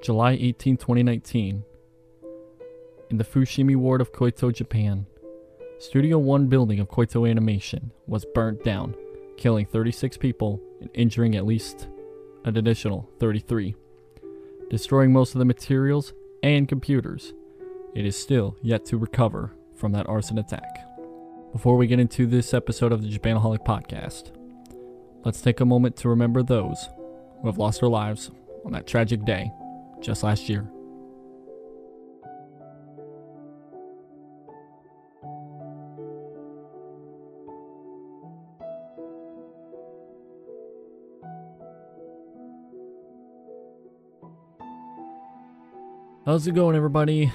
July 18, 2019, in the Fushimi ward of Kyoto, Japan, Studio 1 building of Kyoto Animation was burnt down, killing 36 people and injuring at least an additional 33, destroying most of the materials and computers. It is still yet to recover from that arson attack. Before we get into this episode of the Japanaholic podcast, let's take a moment to remember those who have lost their lives on that tragic day just last year. How's it going, everybody?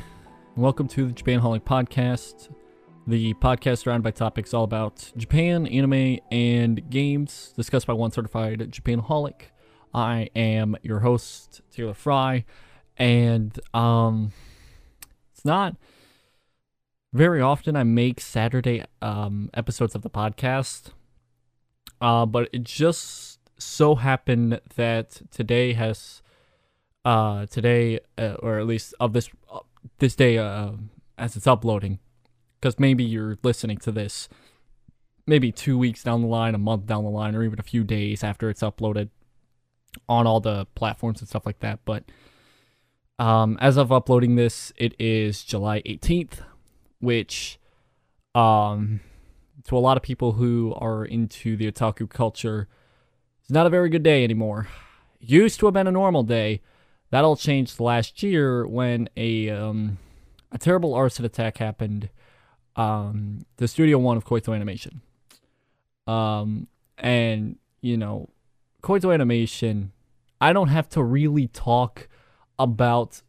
Welcome to the Japanaholic Podcast, the podcast surrounded by topics all about Japan, anime, and games discussed by one certified Japanaholic. I am your host, Taylor Fry, and um, it's not very often I make Saturday um, episodes of the podcast, uh, but it just so happened that today has uh today uh, or at least of this uh, this day uh as it's uploading because maybe you're listening to this maybe two weeks down the line a month down the line or even a few days after it's uploaded on all the platforms and stuff like that but um as of uploading this it is july 18th which um to a lot of people who are into the otaku culture is not a very good day anymore used to have been a normal day that all changed last year when a um, a terrible arson attack happened. Um, the Studio One of Kyoto Animation. Um, and you know, Kyoto Animation. I don't have to really talk about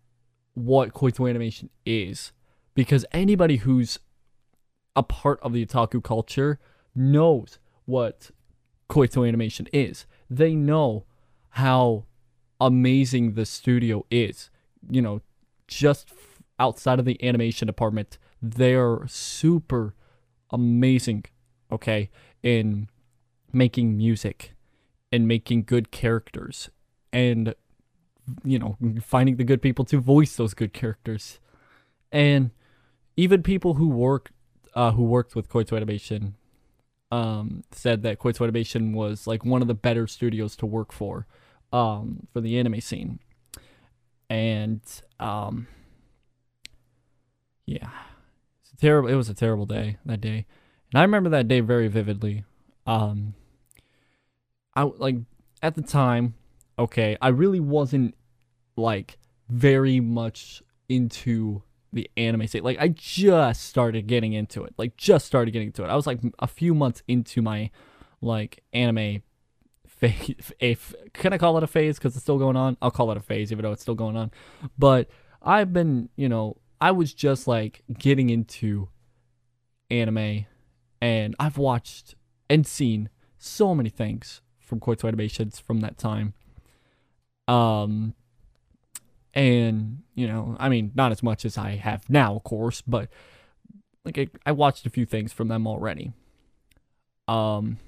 what Kyoto Animation is because anybody who's a part of the otaku culture knows what Kyoto Animation is. They know how amazing the studio is. You know, just outside of the animation department, they're super amazing, okay, in making music and making good characters and you know, finding the good people to voice those good characters. And even people who work uh, who worked with Kyoto Animation um, said that Kyoto Animation was like one of the better studios to work for um, for the anime scene. And um, yeah, it's terrible. It was a terrible day that day, and I remember that day very vividly. Um, I like at the time. Okay, I really wasn't like very much into the anime scene. Like I just started getting into it. Like just started getting into it. I was like a few months into my like anime phase. If can I call it a phase because it's still going on? I'll call it a phase even though it's still going on. But I've been, you know, I was just like getting into anime, and I've watched and seen so many things from Kyoto Animations from that time. Um, and you know, I mean, not as much as I have now, of course, but like I, I watched a few things from them already. Um,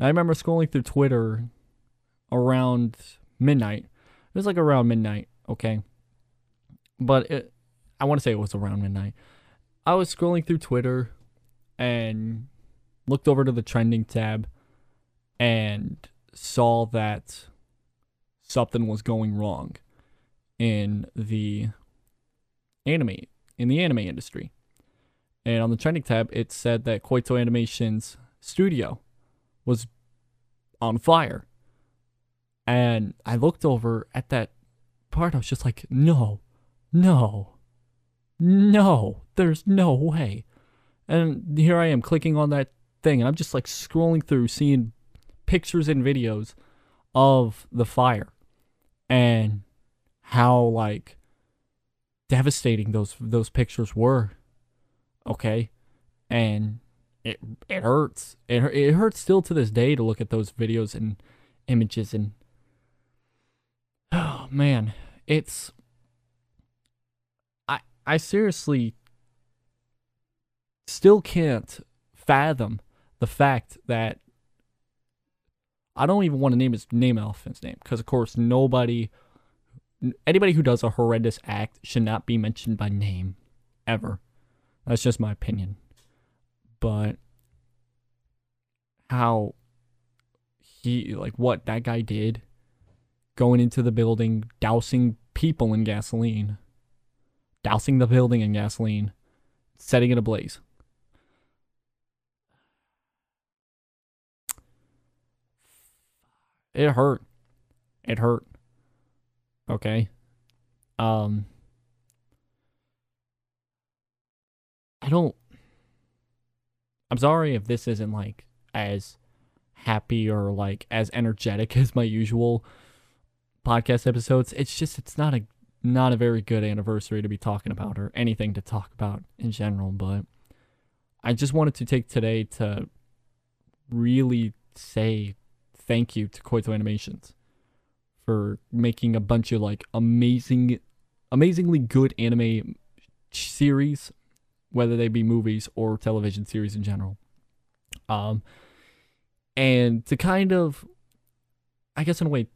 I remember scrolling through Twitter around midnight. It was like around midnight, okay? But it, I want to say it was around midnight. I was scrolling through Twitter and looked over to the trending tab and saw that something was going wrong in the anime in the anime industry. And on the trending tab it said that Kyoto Animation's studio was on fire. And I looked over at that part. I was just like, no, no, no, there's no way. And here I am clicking on that thing, and I'm just like scrolling through, seeing pictures and videos of the fire and how like devastating those those pictures were. Okay, and it it hurts. It it hurts still to this day to look at those videos and images and oh man, it's I I seriously still can't fathom the fact that I don't even want to name his name Elephant's name because of course nobody anybody who does a horrendous act should not be mentioned by name ever. That's just my opinion. But how he like what that guy did going into the building, dousing people in gasoline, dousing the building in gasoline, setting it ablaze. It hurt. It hurt. Okay. Um I don't I'm sorry if this isn't like as happy or like as energetic as my usual podcast episodes. It's just it's not a not a very good anniversary to be talking about or anything to talk about in general, but I just wanted to take today to really say thank you to Kyoto Animations for making a bunch of like amazing amazingly good anime series whether they be movies or television series in general. Um and to kind of I guess in a way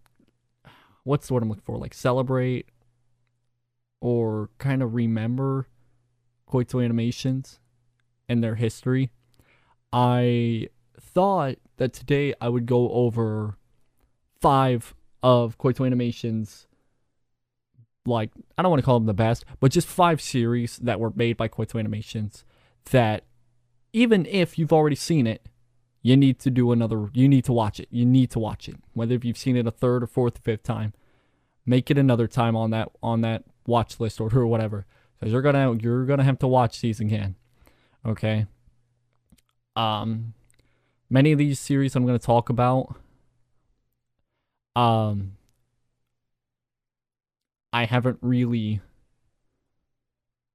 what's the word I'm looking for? Like celebrate or kind of remember Kyoto Animations and their history. I thought that today I would go over five of Kyoto Animations like I don't want to call them the best, but just five series that were made by Kyoto Animations that even if you've already seen it, you need to do another you need to watch it. You need to watch it. Whether if you've seen it a third or fourth or fifth time, make it another time on that on that watch list or, whatever. Because you're gonna you're gonna have to watch these again. Okay. Um many of these series I'm gonna talk about. Um I haven't really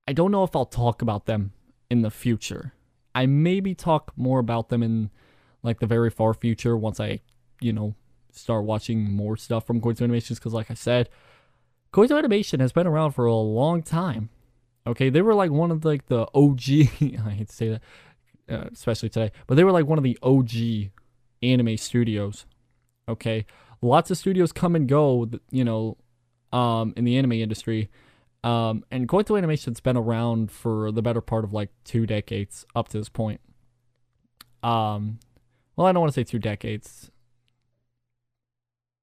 I don't know if I'll talk about them in the future. I maybe talk more about them in like the very far future once I, you know, start watching more stuff from Kyoto Animations because like I said, Kyoto Animation has been around for a long time. Okay, they were like one of like the OG. I hate to say that, uh, especially today, but they were like one of the OG anime studios. Okay, lots of studios come and go. You know, um, in the anime industry. Um, and Kyoto Animation's been around for the better part of like two decades up to this point. Um, well, I don't want to say two decades.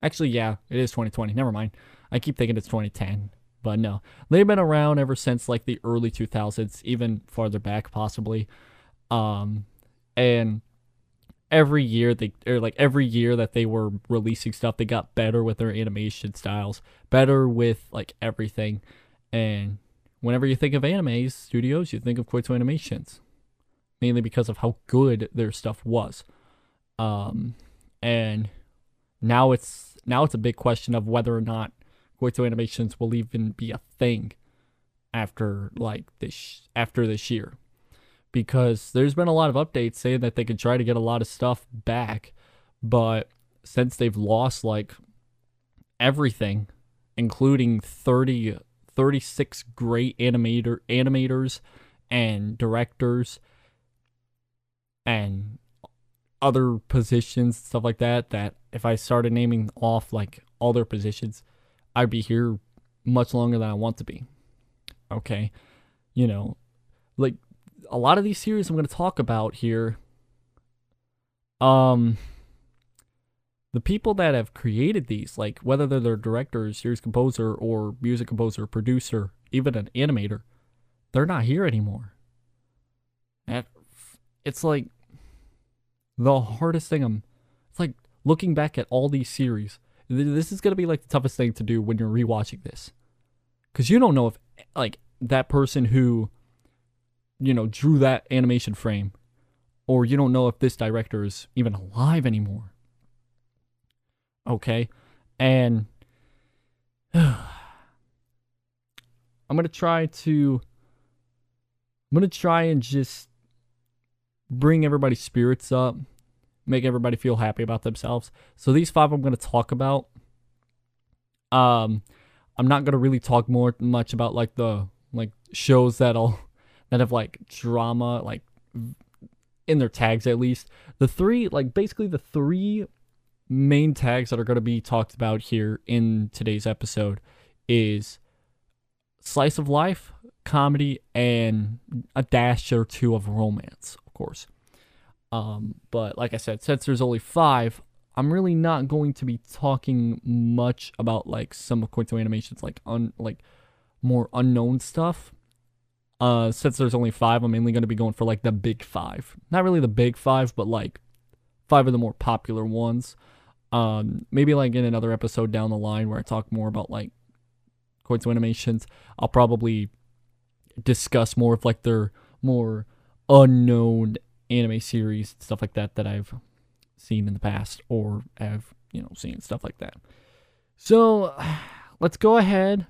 Actually, yeah, it is 2020. Never mind. I keep thinking it's 2010, but no. They've been around ever since like the early 2000s, even farther back possibly. Um, and every year they or like every year that they were releasing stuff, they got better with their animation styles, better with like everything. And whenever you think of anime studios, you think of Kyoto Animations, mainly because of how good their stuff was. Um, and now it's now it's a big question of whether or not Kyoto Animations will even be a thing after like this after this year because there's been a lot of updates saying that they could try to get a lot of stuff back but since they've lost like everything including 30 36 great animator animators and directors and other positions stuff like that that if I started naming off like all their positions I'd be here much longer than I want to be. Okay. You know, like a lot of these series I'm going to talk about here um the people that have created these, like whether they're the director, series composer, or music composer, producer, even an animator, they're not here anymore. And it's like the hardest thing I'm it's like looking back at all these series this is gonna be like the toughest thing to do when you're rewatching this, because you don't know if like that person who, you know, drew that animation frame, or you don't know if this director is even alive anymore. Okay, and I'm gonna try to. I'm gonna try and just bring everybody's spirits up make everybody feel happy about themselves. So these five I'm to talk about. Um, I'm not to really talk more much about like the like shows that'll that have like drama like in their tags at least. The three like basically the three main tags that are going to be talked about here in today's episode is slice of life, comedy, and a dash or two of romance, of course. Um, but like I said, since there's only five, I'm really not going to be talking much about like some of Kyoto Animation's like un like more unknown stuff. Uh, since there's only five, I'm mainly going to be going for like the big five. Not really the big five, but like five of the more popular ones. Um, maybe like in another episode down the line where I talk more about like Kyoto Animations, I'll probably discuss more of like their more unknown anime series, stuff like that that I've seen in the past or have, you know, seen stuff like that. So let's go ahead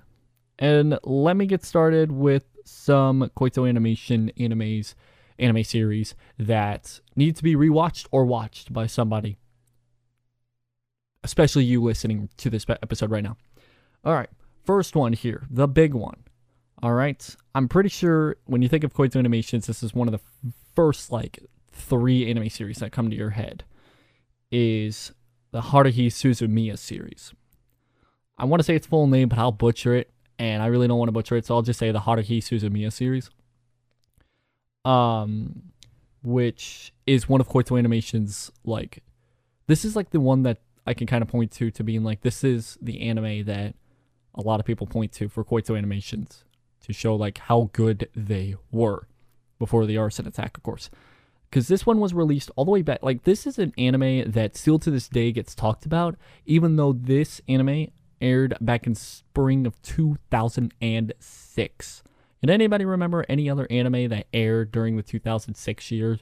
and let me get started with some Kyoto Animation animes, anime series that need to be rewatched or watched by somebody. Especially you listening to this episode right now. All right, first one here, the big one. All right, I'm pretty sure when you think of Kyoto Animations, this is one of the first like three anime series that come to your head. Is the Haruhi Suzumiya series. I want to say its full name, but I'll butcher it, and I really don't want to butcher it, so I'll just say the Haruhi Suzumiya series. Um, which is one of Kyoto Animation's like, this is like the one that I can kind of point to to being like, this is the anime that a lot of people point to for Kyoto Animations to show like how good they were before the arson attack, of course. Because this one was released all the way back. Like, this is an anime that still to this day gets talked about, even though this anime aired back in spring of 2006. Can anybody remember any other anime that aired during the 2006 year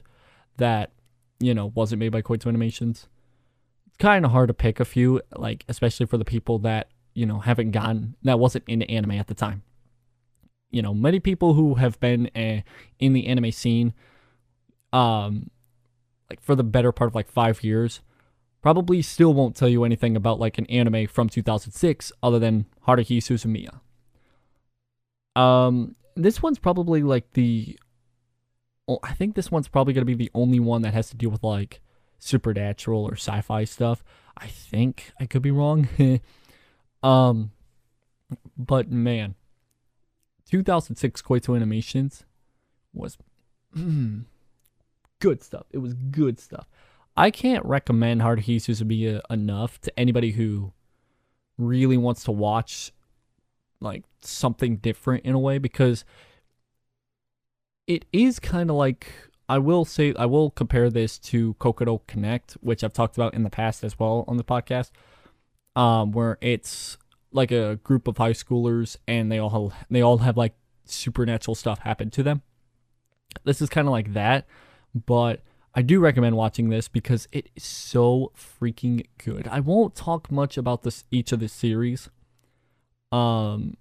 that, you know, wasn't made by Kyoto Animations? It's kind of hard to pick a few, like, especially for the people that, you know, haven't gotten, that wasn't into anime at the time you know, many people who have been uh, in the anime scene, um, like for the better part of like five years, probably still won't tell you anything about like an anime from 2006 other than Haruhi Suzumiya. Um, this one's probably like the, I think this one's probably gonna be the only one that has to deal with like supernatural or sci-fi stuff. I think I could be wrong. um, but man 2006 Kyoto Animations was good stuff. It was good stuff. I can't recommend Hard Haruhi Suzumiya enough to anybody who really wants to watch like something different in a way because it is kind of like I will say I will compare this to Kokoro Connect, which I've talked about in the past as well on the podcast, um, where it's like a group of high schoolers and they all they all have like supernatural stuff happen to them. This is kind of like that, but I do recommend watching this because it is so freaking good. I won't talk much about this each of the series. Um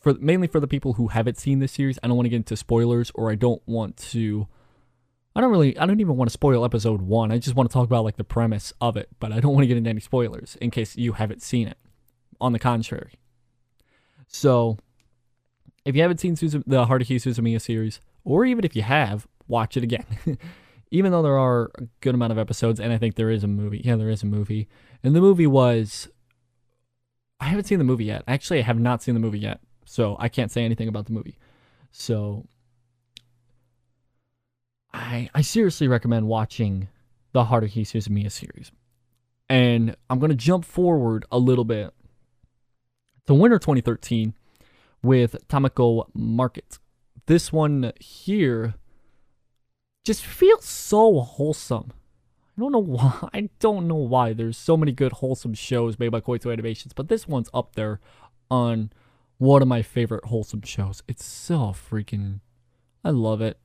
for mainly for the people who haven't seen this series, I don't want to get into spoilers or I don't want to I don't really I don't even want to spoil episode 1. I just want to talk about like the premise of it, but I don't want to get into any spoilers in case you haven't seen it on the contrary. So, if you haven't seen Suzu- the Haruhi Suzumiya series, or even if you have, watch it again. even though there are a good amount of episodes, and I think there is a movie. Yeah, there is a movie. And the movie was. I haven't seen the movie yet. Actually, I have not seen the movie yet. So I can't say anything about the movie. So. I, I seriously recommend watching the Haruhi Suzumiya series. And I'm going to jump forward a little bit the winter 2013 with Tamako Market. This one here just feels so wholesome. I don't know why. I don't know why. There's so many good wholesome shows made by Kyoto Animations, but this one's up there on one of my favorite wholesome shows. It's so freaking I love it.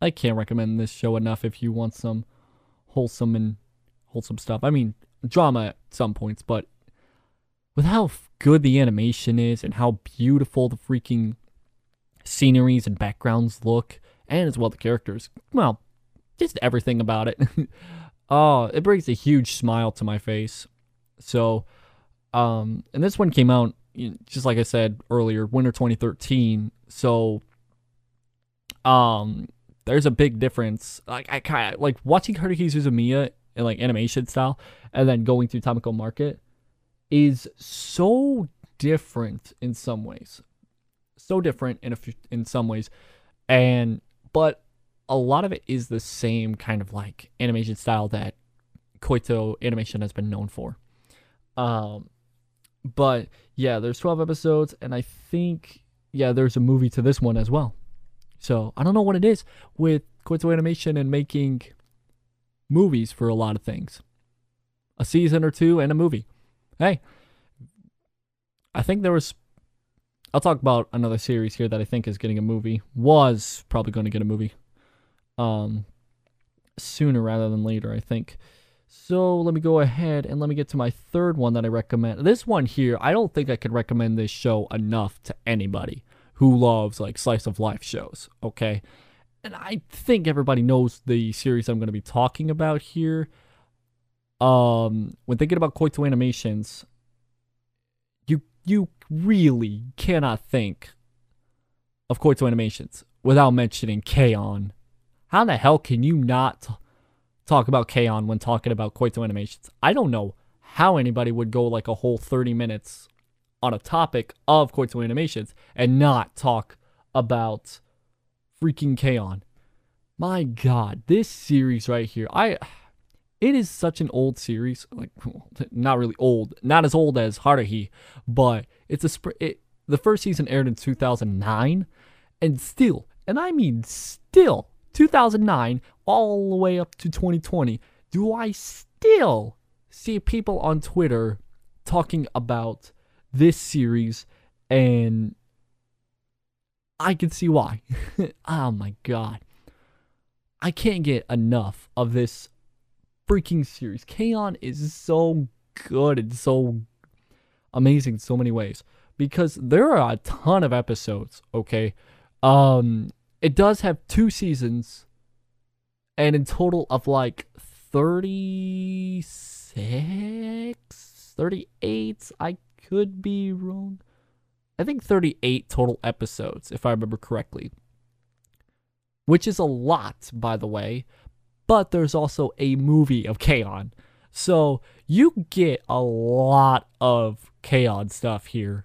I can't recommend this show enough if you want some wholesome and wholesome stuff. I mean, drama at some points, but with how good the animation is and how beautiful the freaking sceneries and backgrounds look, and as well the characters, well, just everything about it. oh, it brings a huge smile to my face. So, um, and this one came out just like I said earlier, winter 2013. So, um, there's a big difference. Like I kind of like watching Haruhi Suzumiya in like animation style, and then going to Tamako Market is so different in some ways. So different in a few, in some ways, and but a lot of it is the same kind of like animation style that Kyoto Animation has been known for. Um, but yeah, there's 12 episodes, and I think yeah, there's a movie to this one as well. So I don't know what it is with Kyoto Animation and making movies for a lot of things. A season or two and a movie. Hey, I think there was. I'll talk about another series here that I think is getting a movie. Was probably going to get a movie. Um, sooner rather than later, I think. So let me go ahead and let me get to my third one that I recommend. This one here, I don't think I could recommend this show enough to anybody who loves like slice of life shows, okay? And I think everybody knows the series I'm going to be talking about here. Um, when thinking about Kyoto Animations, you really cannot think of Kyoto Animations without mentioning K-On! How the hell can you not talk about K-On! when talking about Kyoto Animations. I don't know how anybody would go like a whole 30 minutes on a topic of Kyoto Animations and not talk about freaking K-On! My god, this series right here, I it is such an old series, like not really old, not as old as Haruhi, but it's a sp- it, the first season aired in 2009 and still, and I mean still 2009 all the way up to 2020, do I still see people on Twitter talking about this series and I can see why. oh my god. I can't get enough of this freaking series. K-On! is so good and so amazing in so many ways because there are a ton of episodes, okay? Um it does have two seasons and in total of like 36 38 i could be wrong i think 38 total episodes if i remember correctly which is a lot by the way but there's also a movie of K-On! so you get a lot of K-On! stuff here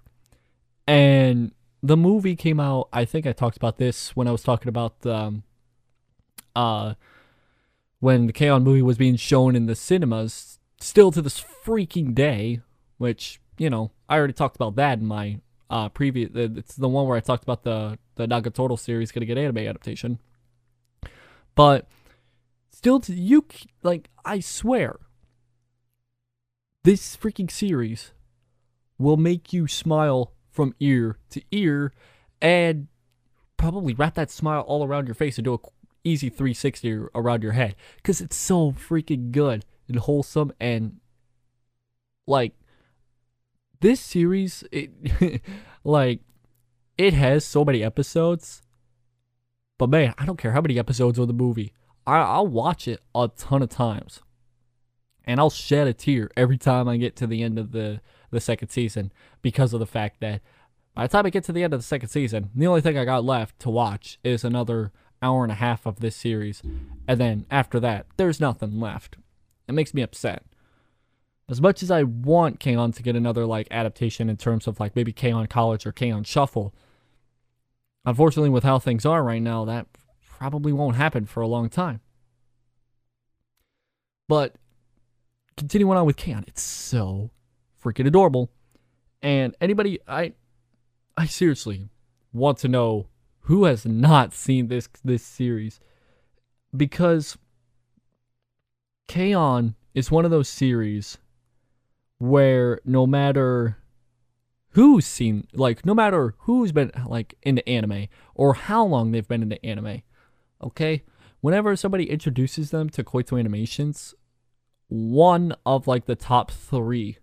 and the movie came out. I think I talked about this when I was talking about um, uh, when the K-On! movie was being shown in the cinemas. Still to this freaking day, which you know I already talked about that in my uh, previous. It's the one where I talked about the the Nagatoro series gonna get anime adaptation. But still, to you like I swear, this freaking series will make you smile from ear to ear and probably wrap that smile all around your face and do a easy 360 around your head because it's so freaking good and wholesome and like this series it like it has so many episodes but man i don't care how many episodes of the movie I, i'll watch it a ton of times and i'll shed a tear every time i get to the end of the the second season because of the fact that by the time I get to the end of the second season, the only thing I got left to watch is another hour and a half of this series. And then after that, there's nothing left. It makes me upset. As much as I want K-On! to get another like adaptation in terms of like maybe K-On! College or K-On! Shuffle, unfortunately with how things are right now, that probably won't happen for a long time. But continuing on with K-On!, it's so freaking adorable. And anybody, I, I seriously want to know who has not seen this this series, because K-On! is one of those series where no matter who's seen like no matter who's been like into anime or how long they've been into anime okay whenever somebody introduces them to Kyoto animations one of like the top three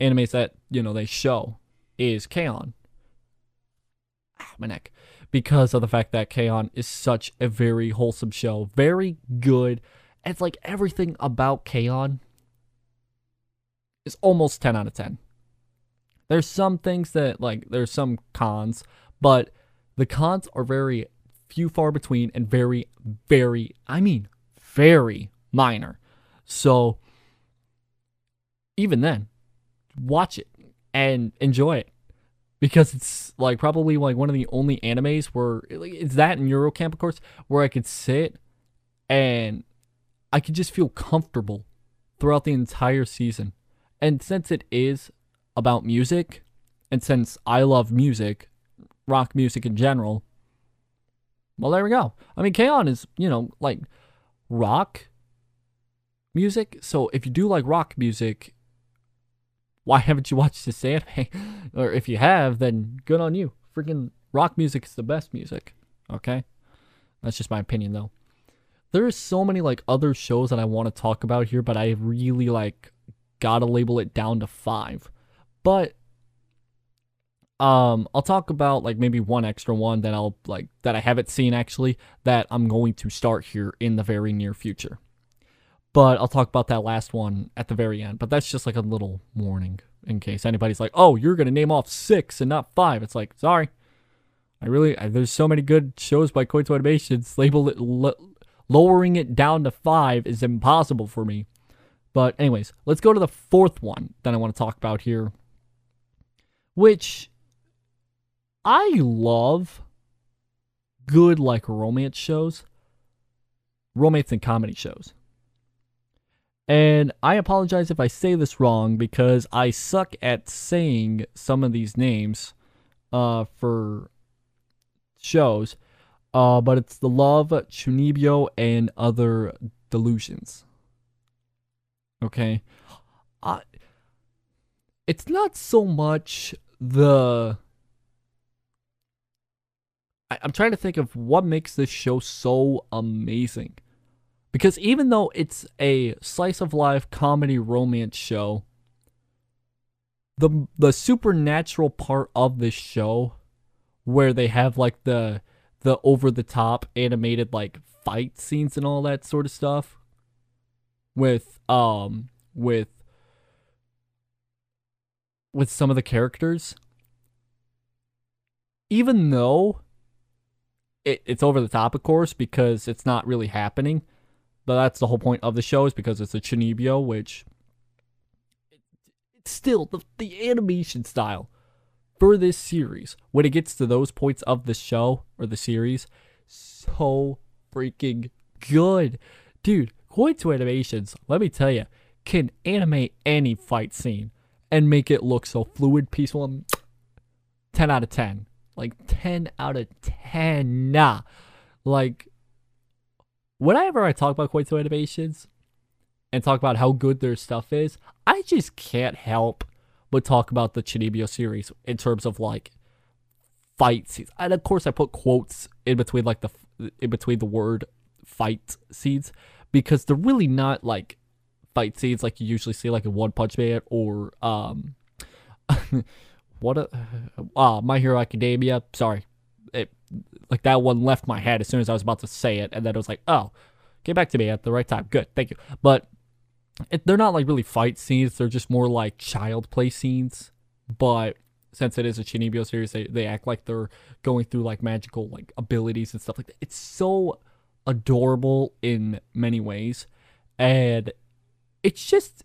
animes that you know they show is K-On! Ah, my neck. Because of the fact that K-On! is such a very wholesome show, very good. It's like everything about K-On! is almost 10 out of 10. There's some things that like there's some cons, but the cons are very few far between and very very I mean very minor. So even then, watch it. and enjoy it because it's like probably like one of the only animes where it's that and Yuru Camp, of course, where I could sit and I could just feel comfortable throughout the entire season. And since it is about music, and since I love music, rock music in general, well, there we go. I mean, K-On! is, you know, like rock music. So if you do like rock music, why haven't you watched this anime? or if you have, then good on you. Freaking rock music is the best music. Okay? That's just my opinion though. There are so many like other shows that I want to talk about here, but I really like gotta label it down to five. But um I'll talk about like maybe one extra one that I'll like that I haven't seen actually that I'm going to start here in the very near future. But I'll talk about that last one at the very end. But that's just like a little warning in case anybody's like, "Oh, you're gonna name off six and not five. It's like, sorry, I really I, there's so many good shows by Kyoto Animations. Label it lowering it down to five is impossible for me. But anyways, let's go to the fourth one that I want to talk about here, which I love good like romance shows, romance and comedy shows. And I apologize if I say this wrong because I suck at saying some of these names uh, for shows. Uh, but it's the love, Chunibyo, and other delusions. Okay, uh, it's not so much the I, I'm trying to think of what makes this show so amazing. Because even though it's a slice of life comedy romance show, the the supernatural part of this show where they have like the the over the top animated like fight scenes and all that sort of stuff with um with with some of the characters even though it, it's over the top, of course, because it's not really happening. But that's the whole point of the show is because it's a Chunibyo, which it's still the, the animation style for this series when it gets to those points of the show or the series, so freaking good, dude. Kyoto Animations, let me tell you, can animate any fight scene and make it look so fluid, peaceful. 10 out of 10. Like 10 out of 10. Nah. Like, whenever I talk about Kyoto Animations and talk about how good their stuff is, I just can't help but talk about the Chunibyo series in terms of like fight scenes. And of course, I put quotes in between like the in between the word fight scenes because they're really not like fight scenes like you usually see like in One Punch Man or um what a uh, My Hero Academia. Sorry, it like that one left my head as soon as I was about to say it, and then it was like, oh, came back to me at the right time. Good, thank you. But it, they're not like really fight scenes. They're just more like child play scenes. But since it is a Chunibyo series, they, they act like they're going through like magical like abilities and stuff like that. It's so adorable in many ways, and it's just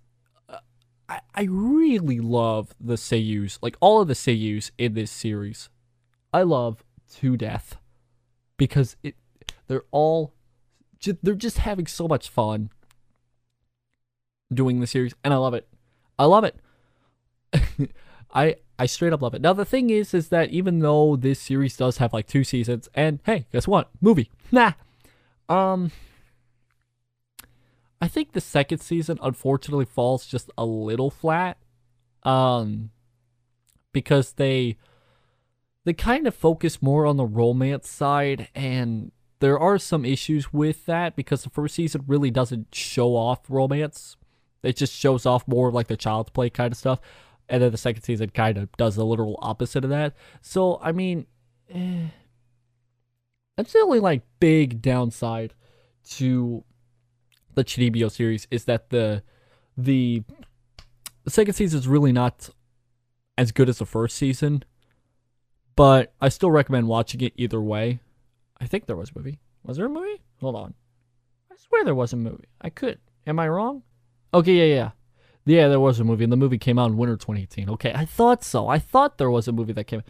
I, I really love the seiyus, like all of the seiyus in this series. I love to death because it they're all they're just having so much fun doing the series and I love it. I love it. I I straight up love it. Now the thing is is that even though this series does have like two seasons and hey, guess what? Movie. Nah. Um I think the second season unfortunately falls just a little flat. Um because they they kind of focus more on the romance side and there are some issues with that because the first season really doesn't show off romance. It just shows off more like the child's play kind of stuff. And then the second season kind of does the literal opposite of that. So, I mean, eh, that's the only like big downside to the Chunibyo series is that the the the second season is really not as good as the first season, but I still recommend watching it either way. I think there was a movie. Was there a movie? Hold on. I swear there was a movie. I could. Am I wrong? Okay, yeah, yeah. Yeah, there was a movie, and the movie came out in winter 2018. Okay, I thought so. I thought there was a movie that came.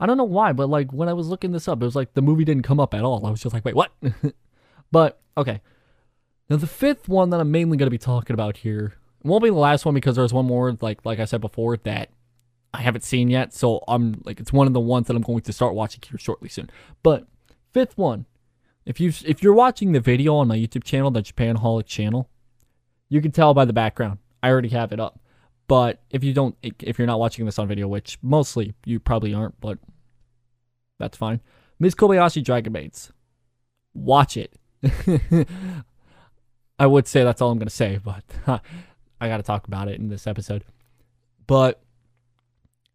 I don't know why, but like when I was looking this up, it was like the movie didn't come up at all. I was just like, wait, what? but okay. Now the fifth one that I'm mainly going to be talking about here won't be the last one because there's one more, like like I said before, that I haven't seen yet. So I'm like, it's one of the ones that I'm going to start watching here shortly soon. But fifth one, if you if you're watching the video on my YouTube channel, the Japan Japanaholic channel, you can tell by the background. I already have it up. But if you don't, if you're not watching this on video, which mostly you probably aren't, but that's fine. Ms. Kobayashi Dragon Maids. Watch it. I would say that's all I'm going to say, but I got to talk about it in this episode. But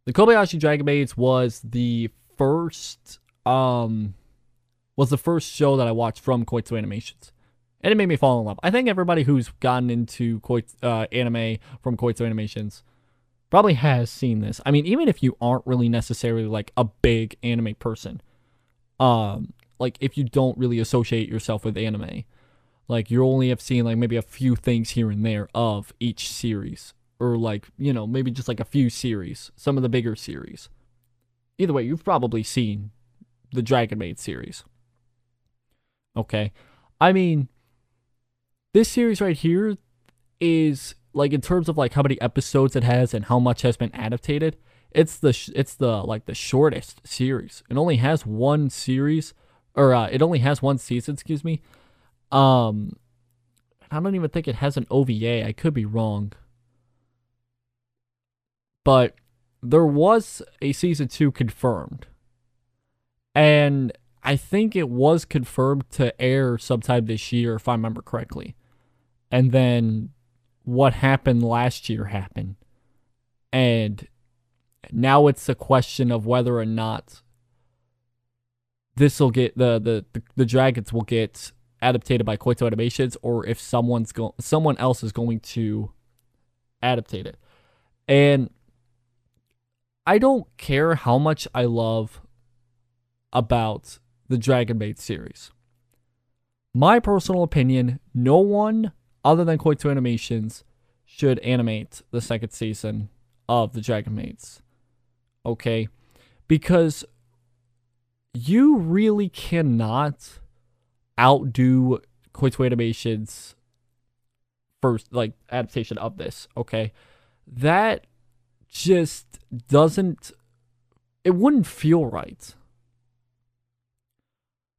the Kobayashi Dragon Maids was the first um was the first show that I watched from Kyoto Animations. And it made me fall in love. I think everybody who's gotten into Kyoto, uh, anime from Kyoto Animations probably has seen this. I mean, even if you aren't really necessarily like a big anime person, um, like if you don't really associate yourself with anime, like you only have seen like maybe a few things here and there of each series, or like you know maybe just like a few series, some of the bigger series. Either way, you've probably seen the Dragon Maid series. Okay, I mean, this series right here is like in terms of like how many episodes it has and how much has been adapted. It's the sh- it's the like the shortest series. It only has one series, or uh, it only has one season. Excuse me. Um, I don't even think it has an OVA. I could be wrong. But there was a season two confirmed. And I think it was confirmed to air sometime this year, if I remember correctly. And then what happened last year happened. And now it's a question of whether or not this will get the, the, the, the dragons will get adapted by Kyoto Animations or if someone's go someone else is going to adaptate it. And I don't care how much I love about the Dragon Maid series. My personal opinion, no one other than Kyoto Animations should animate the second season of the Dragon Maids. Okay? Because you really cannot outdo Kyoto Animations first like adaptation of this, okay? That just doesn't it wouldn't feel right.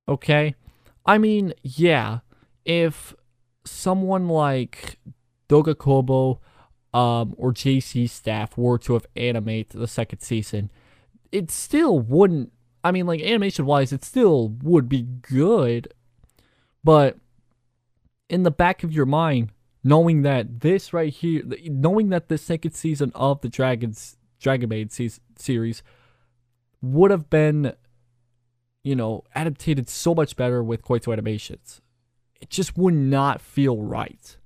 Okay? I mean, yeah, if someone like Doga Kobo um, or JC staff were to have animate the second season, it still wouldn't I mean like animation wise it still would be good but in the back of your mind, knowing that this right here, knowing that the second season of the Dragons Dragon Maid series would have been, you know, adapted so much better with Kyoto animations, it just would not feel right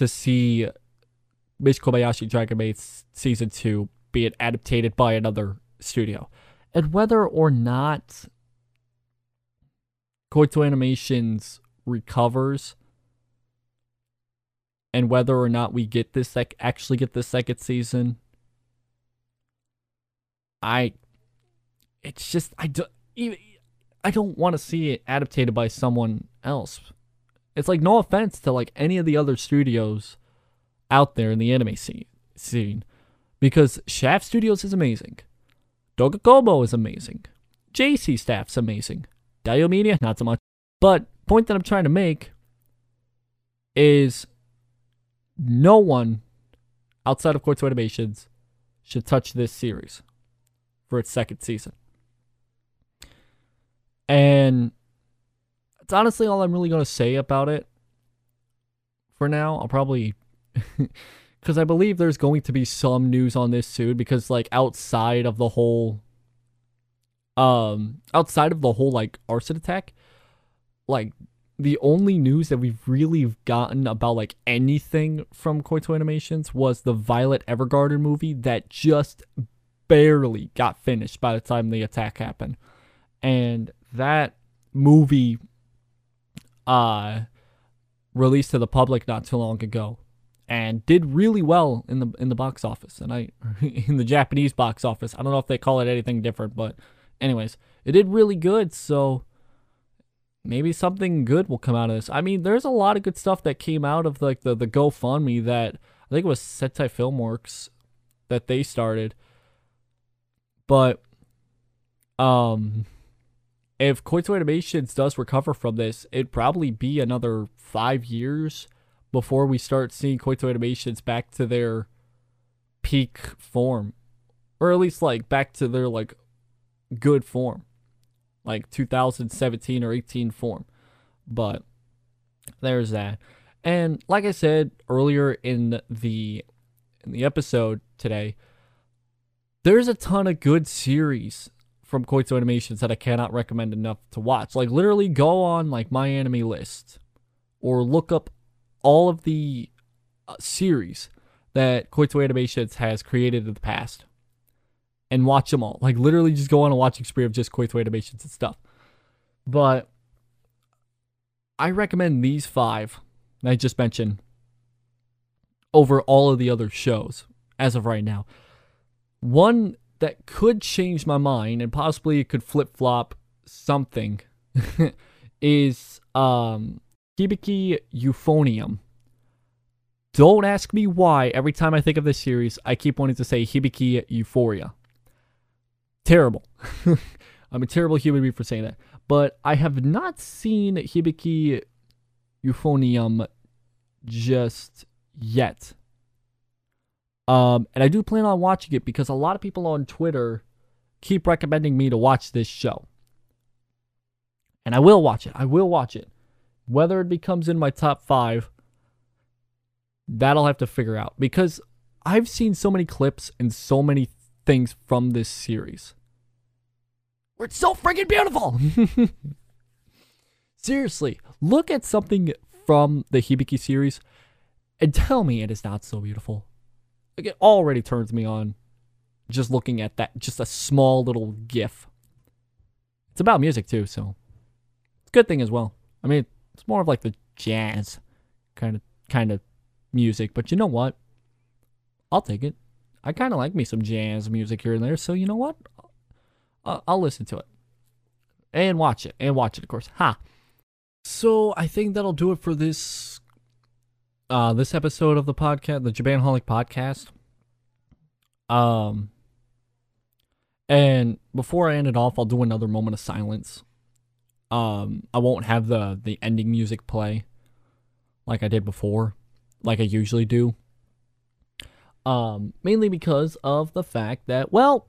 to see Ms. Kobayashi Dragon Maid season two being adapted by another studio, and whether or not Kyoto Animations recovers and whether or not we get this like actually get the second season I it's just I don't even I don't want to see it adapted by someone else. It's like no offense to like any of the other studios out there in the anime scene scene because Shaft Studios is amazing. Doga Kobo is amazing. JC staff's amazing. Diomedéa, not so much. But point that I'm trying to make is no one outside of Kyoto Animations should touch this series for its second season. And it's honestly all I'm really going to say about it for now. I'll probably because I believe there's going to be some news on this soon because like outside of the whole um outside of the whole like arson attack like the only news that we've really gotten about like anything from Kyoto Animations was the Violet Evergarden movie that just barely got finished by the time the attack happened. And that movie uh released to the public not too long ago. and did really well in the in the box office and I in the Japanese box office. I don't know if they call it anything different, but anyways, it did really good. So maybe something good will come out of this. I mean, there's a lot of good stuff that came out of like the the GoFundMe that I think it was Sentai Filmworks that they started. But um if Kyoto Animations does recover from this, it'd probably be another five years before we start seeing Kyoto Animations back to their peak form. Or at least like back to their like good form. Like 2017 or 18 form. But there's that. And like I said earlier in the in the episode today, there's a ton of good series from Kyoto Animations that I cannot recommend enough to watch. Like literally go on like my anime list or look up all of the uh, series that Kyoto Animations has created in the past and watch them all. Like literally just go on a watching spree of just Kyoto Animations and stuff. But I recommend these five I just mentioned over all of the other shows as of right now. One that could change my mind and possibly it could flip flop something is um Hibiki Euphonium. Don't ask me why every time I think of this series, I keep wanting to say Hibiki Euphoria. Terrible. I'm a terrible human being for saying that. But I have not seen Hibiki Euphonium just yet. Um, and I do plan on watching it because a lot of people on Twitter keep recommending me to watch this show. And I will watch it. I will watch it. Whether it becomes in my top five, that I'll have to figure out because I've seen so many clips and so many things from this series. Where it's so freaking beautiful. Seriously, look at something from the Hibiki series and tell me it is not so beautiful. Like it already turns me on just looking at that, just a small little gif. It's about music too, so it's a good thing as well. I mean, it's more of like the jazz kind of kind of music, but you know what? I'll take it. I kind of like me some jazz music here and there, so you know what? I'll, I'll listen to it and watch it and watch it, of course. Ha. So I think that'll do it for this uh this episode of the podcast, the Japanaholic podcast. Um and before I end it off, I'll do another moment of silence um I won't have the the ending music play like I did before, like I usually do. Um mainly because of the fact that well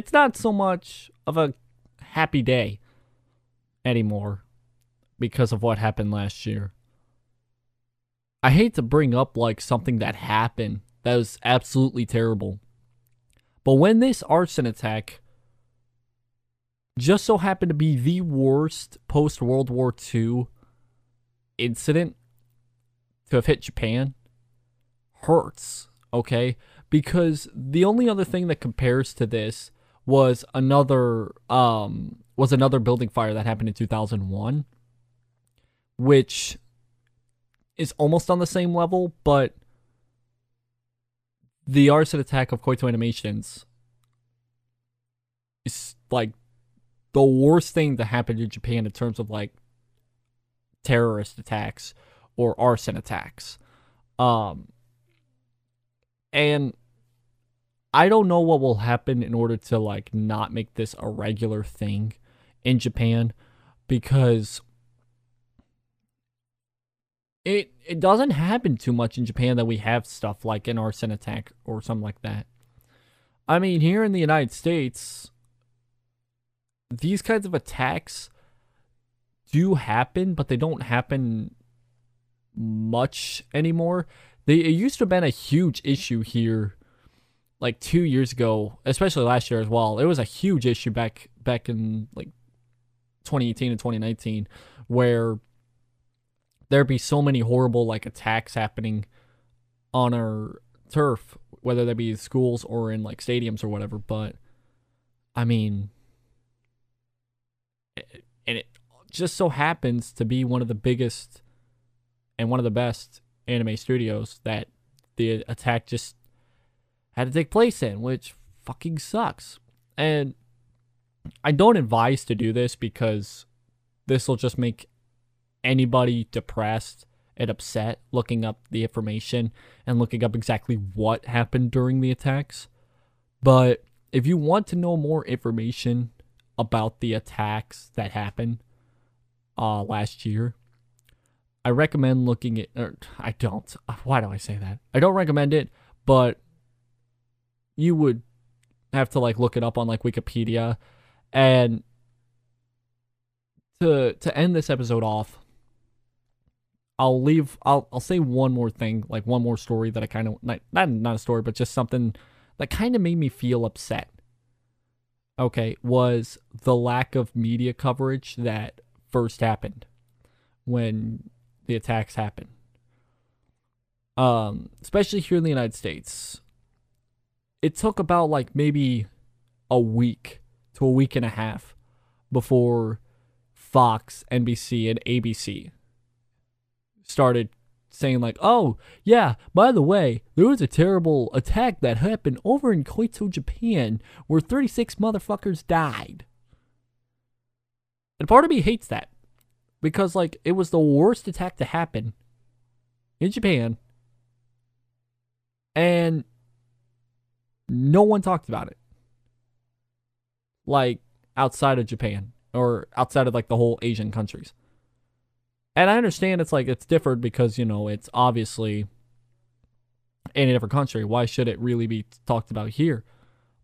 it's not so much of a happy day anymore because of what happened last year. I hate to bring up like something that happened that was absolutely terrible. But when this arson attack just so happened to be the worst post World War II incident to have hit Japan hurts, okay? Because the only other thing that compares to this was another um was another building fire that happened in 2001 which is almost on the same level, but the arson attack of Kyoto Animations is like the worst thing to happen to Japan in terms of like terrorist attacks or arson attacks. Um and I don't know what will happen in order to like not make this a regular thing in Japan because it it doesn't happen too much in Japan that we have stuff like an arson attack or something like that. I mean, here in the United States, these kinds of attacks do happen, but they don't happen much anymore. They it used to have been a huge issue here like 2 years ago, especially last year as well. It was a huge issue back back in like 2018 and 2019 where there'd be so many horrible like attacks happening on our turf, whether that be schools or in like stadiums or whatever, but I mean and it just so happens to be one of the biggest and one of the best anime studios that the attack just had to take place in, which fucking sucks. And I don't advise to do this because this will just make anybody depressed and upset looking up the information and looking up exactly what happened during the attacks. But if you want to know more information about the attacks that happened uh, last year, I recommend looking at. Or I don't. Why do I say that? I don't recommend it, but you would have to like look it up on like Wikipedia, and to to end this episode off, I'll leave. I'll I'll say one more thing, like one more story that I kind of not not not a story, but just something that kind of made me feel upset. Okay, was the lack of media coverage that first happened when the attacks happened. Um, especially here in the United States. It took about like maybe a week to a week and a half before Fox, NBC, and ABC started saying like, "Oh, yeah, by the way, there was a terrible attack that happened over in Kyoto, Japan, where 36 motherfuckers died." And part of me hates that because like it was the worst attack to happen in Japan and no one talked about it. Like outside of Japan or outside of like the whole Asian countries. And I understand it's like it's different because, you know, it's obviously in a different country. Why should it really be talked about here?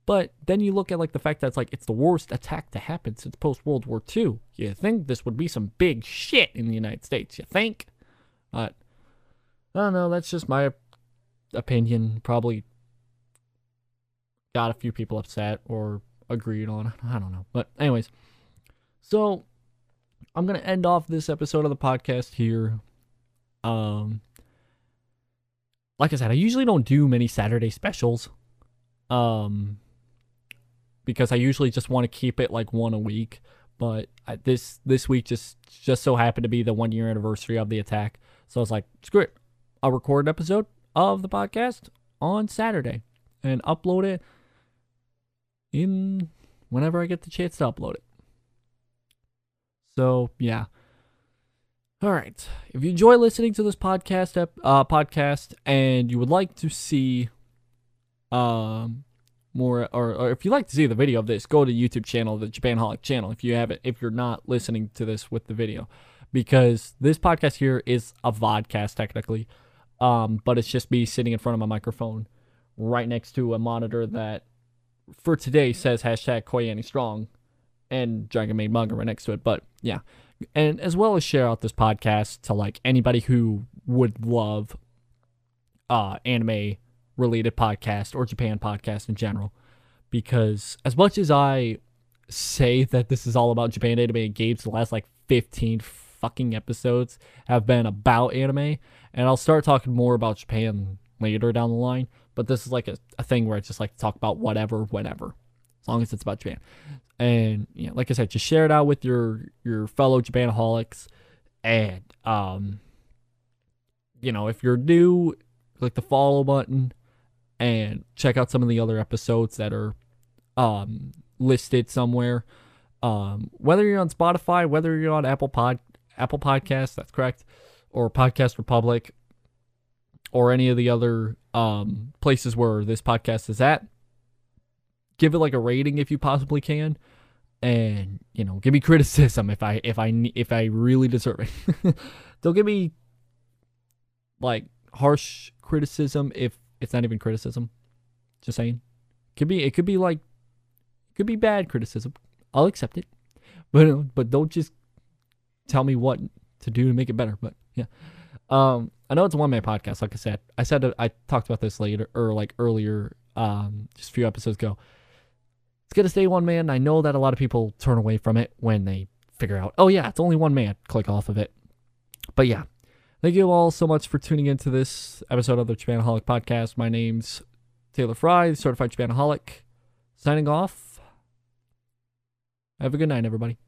But then you look at like the fact that it's like it's the worst attack to happen since post World War II. You think this would be some big shit in the United States? You think? But I don't know. That's just my opinion. Probably got a few people upset or agreed on. I don't know. But anyways, so I'm gonna end off this episode of the podcast here. Um, like I said, I usually don't do many Saturday specials. Um, because I usually just want to keep it like one a week. But I, this this week just just so happened to be the one year anniversary of the attack, so I was like, screw it, I'll record an episode of the podcast on Saturday and upload it in whenever I get the chance to upload it. So yeah. All right. If you enjoy listening to this podcast, uh, podcast, and you would like to see, um, more, or, or if you like to see the video of this, go to YouTube channel, the Japanaholic channel. If you haven't, if you're not listening to this with the video, because this podcast here is a vodcast technically, um, but it's just me sitting in front of my microphone, right next to a monitor that, for today, says hashtag KyoAni Strong, and Dragon Maid manga right next to it. But yeah, and as well as share out this podcast to like anybody who would love uh anime related podcast or Japan podcast in general. Because as much as I say that this is all about Japan anime and games, the last like 15 fucking episodes have been about anime, and I'll start talking more about Japan later down the line. But this is like a, a thing where I just like to talk about whatever, whenever, as long as it's about Japan. And you know, like I said, just share it out with your your fellow Japanaholics, and um, you know, if you're new, click the follow button and check out some of the other episodes that are um, listed somewhere. Um, whether you're on Spotify, whether you're on Apple Pod, Apple Podcasts, that's correct, or Podcast Republic, or any of the other um, places where this podcast is at, give it like a rating if you possibly can, and you know, give me criticism if I if I if I really deserve it. Don't give me like harsh criticism if it's not even criticism. Just saying. Could be it could be like could be bad criticism. I'll accept it. But but don't just tell me what to do to make it better. But yeah. Um I know it's a one man podcast, like I said. I said I talked about this later or like earlier, um, just a few episodes ago. It's gonna stay one man. I know that a lot of people turn away from it when they figure out, oh yeah, it's only one man. Click off of it. But yeah, Thank you all so much for tuning into this episode of the Japanaholic podcast. My name's Taylor Fry, certified Japanaholic. Signing off. Have a good night, everybody.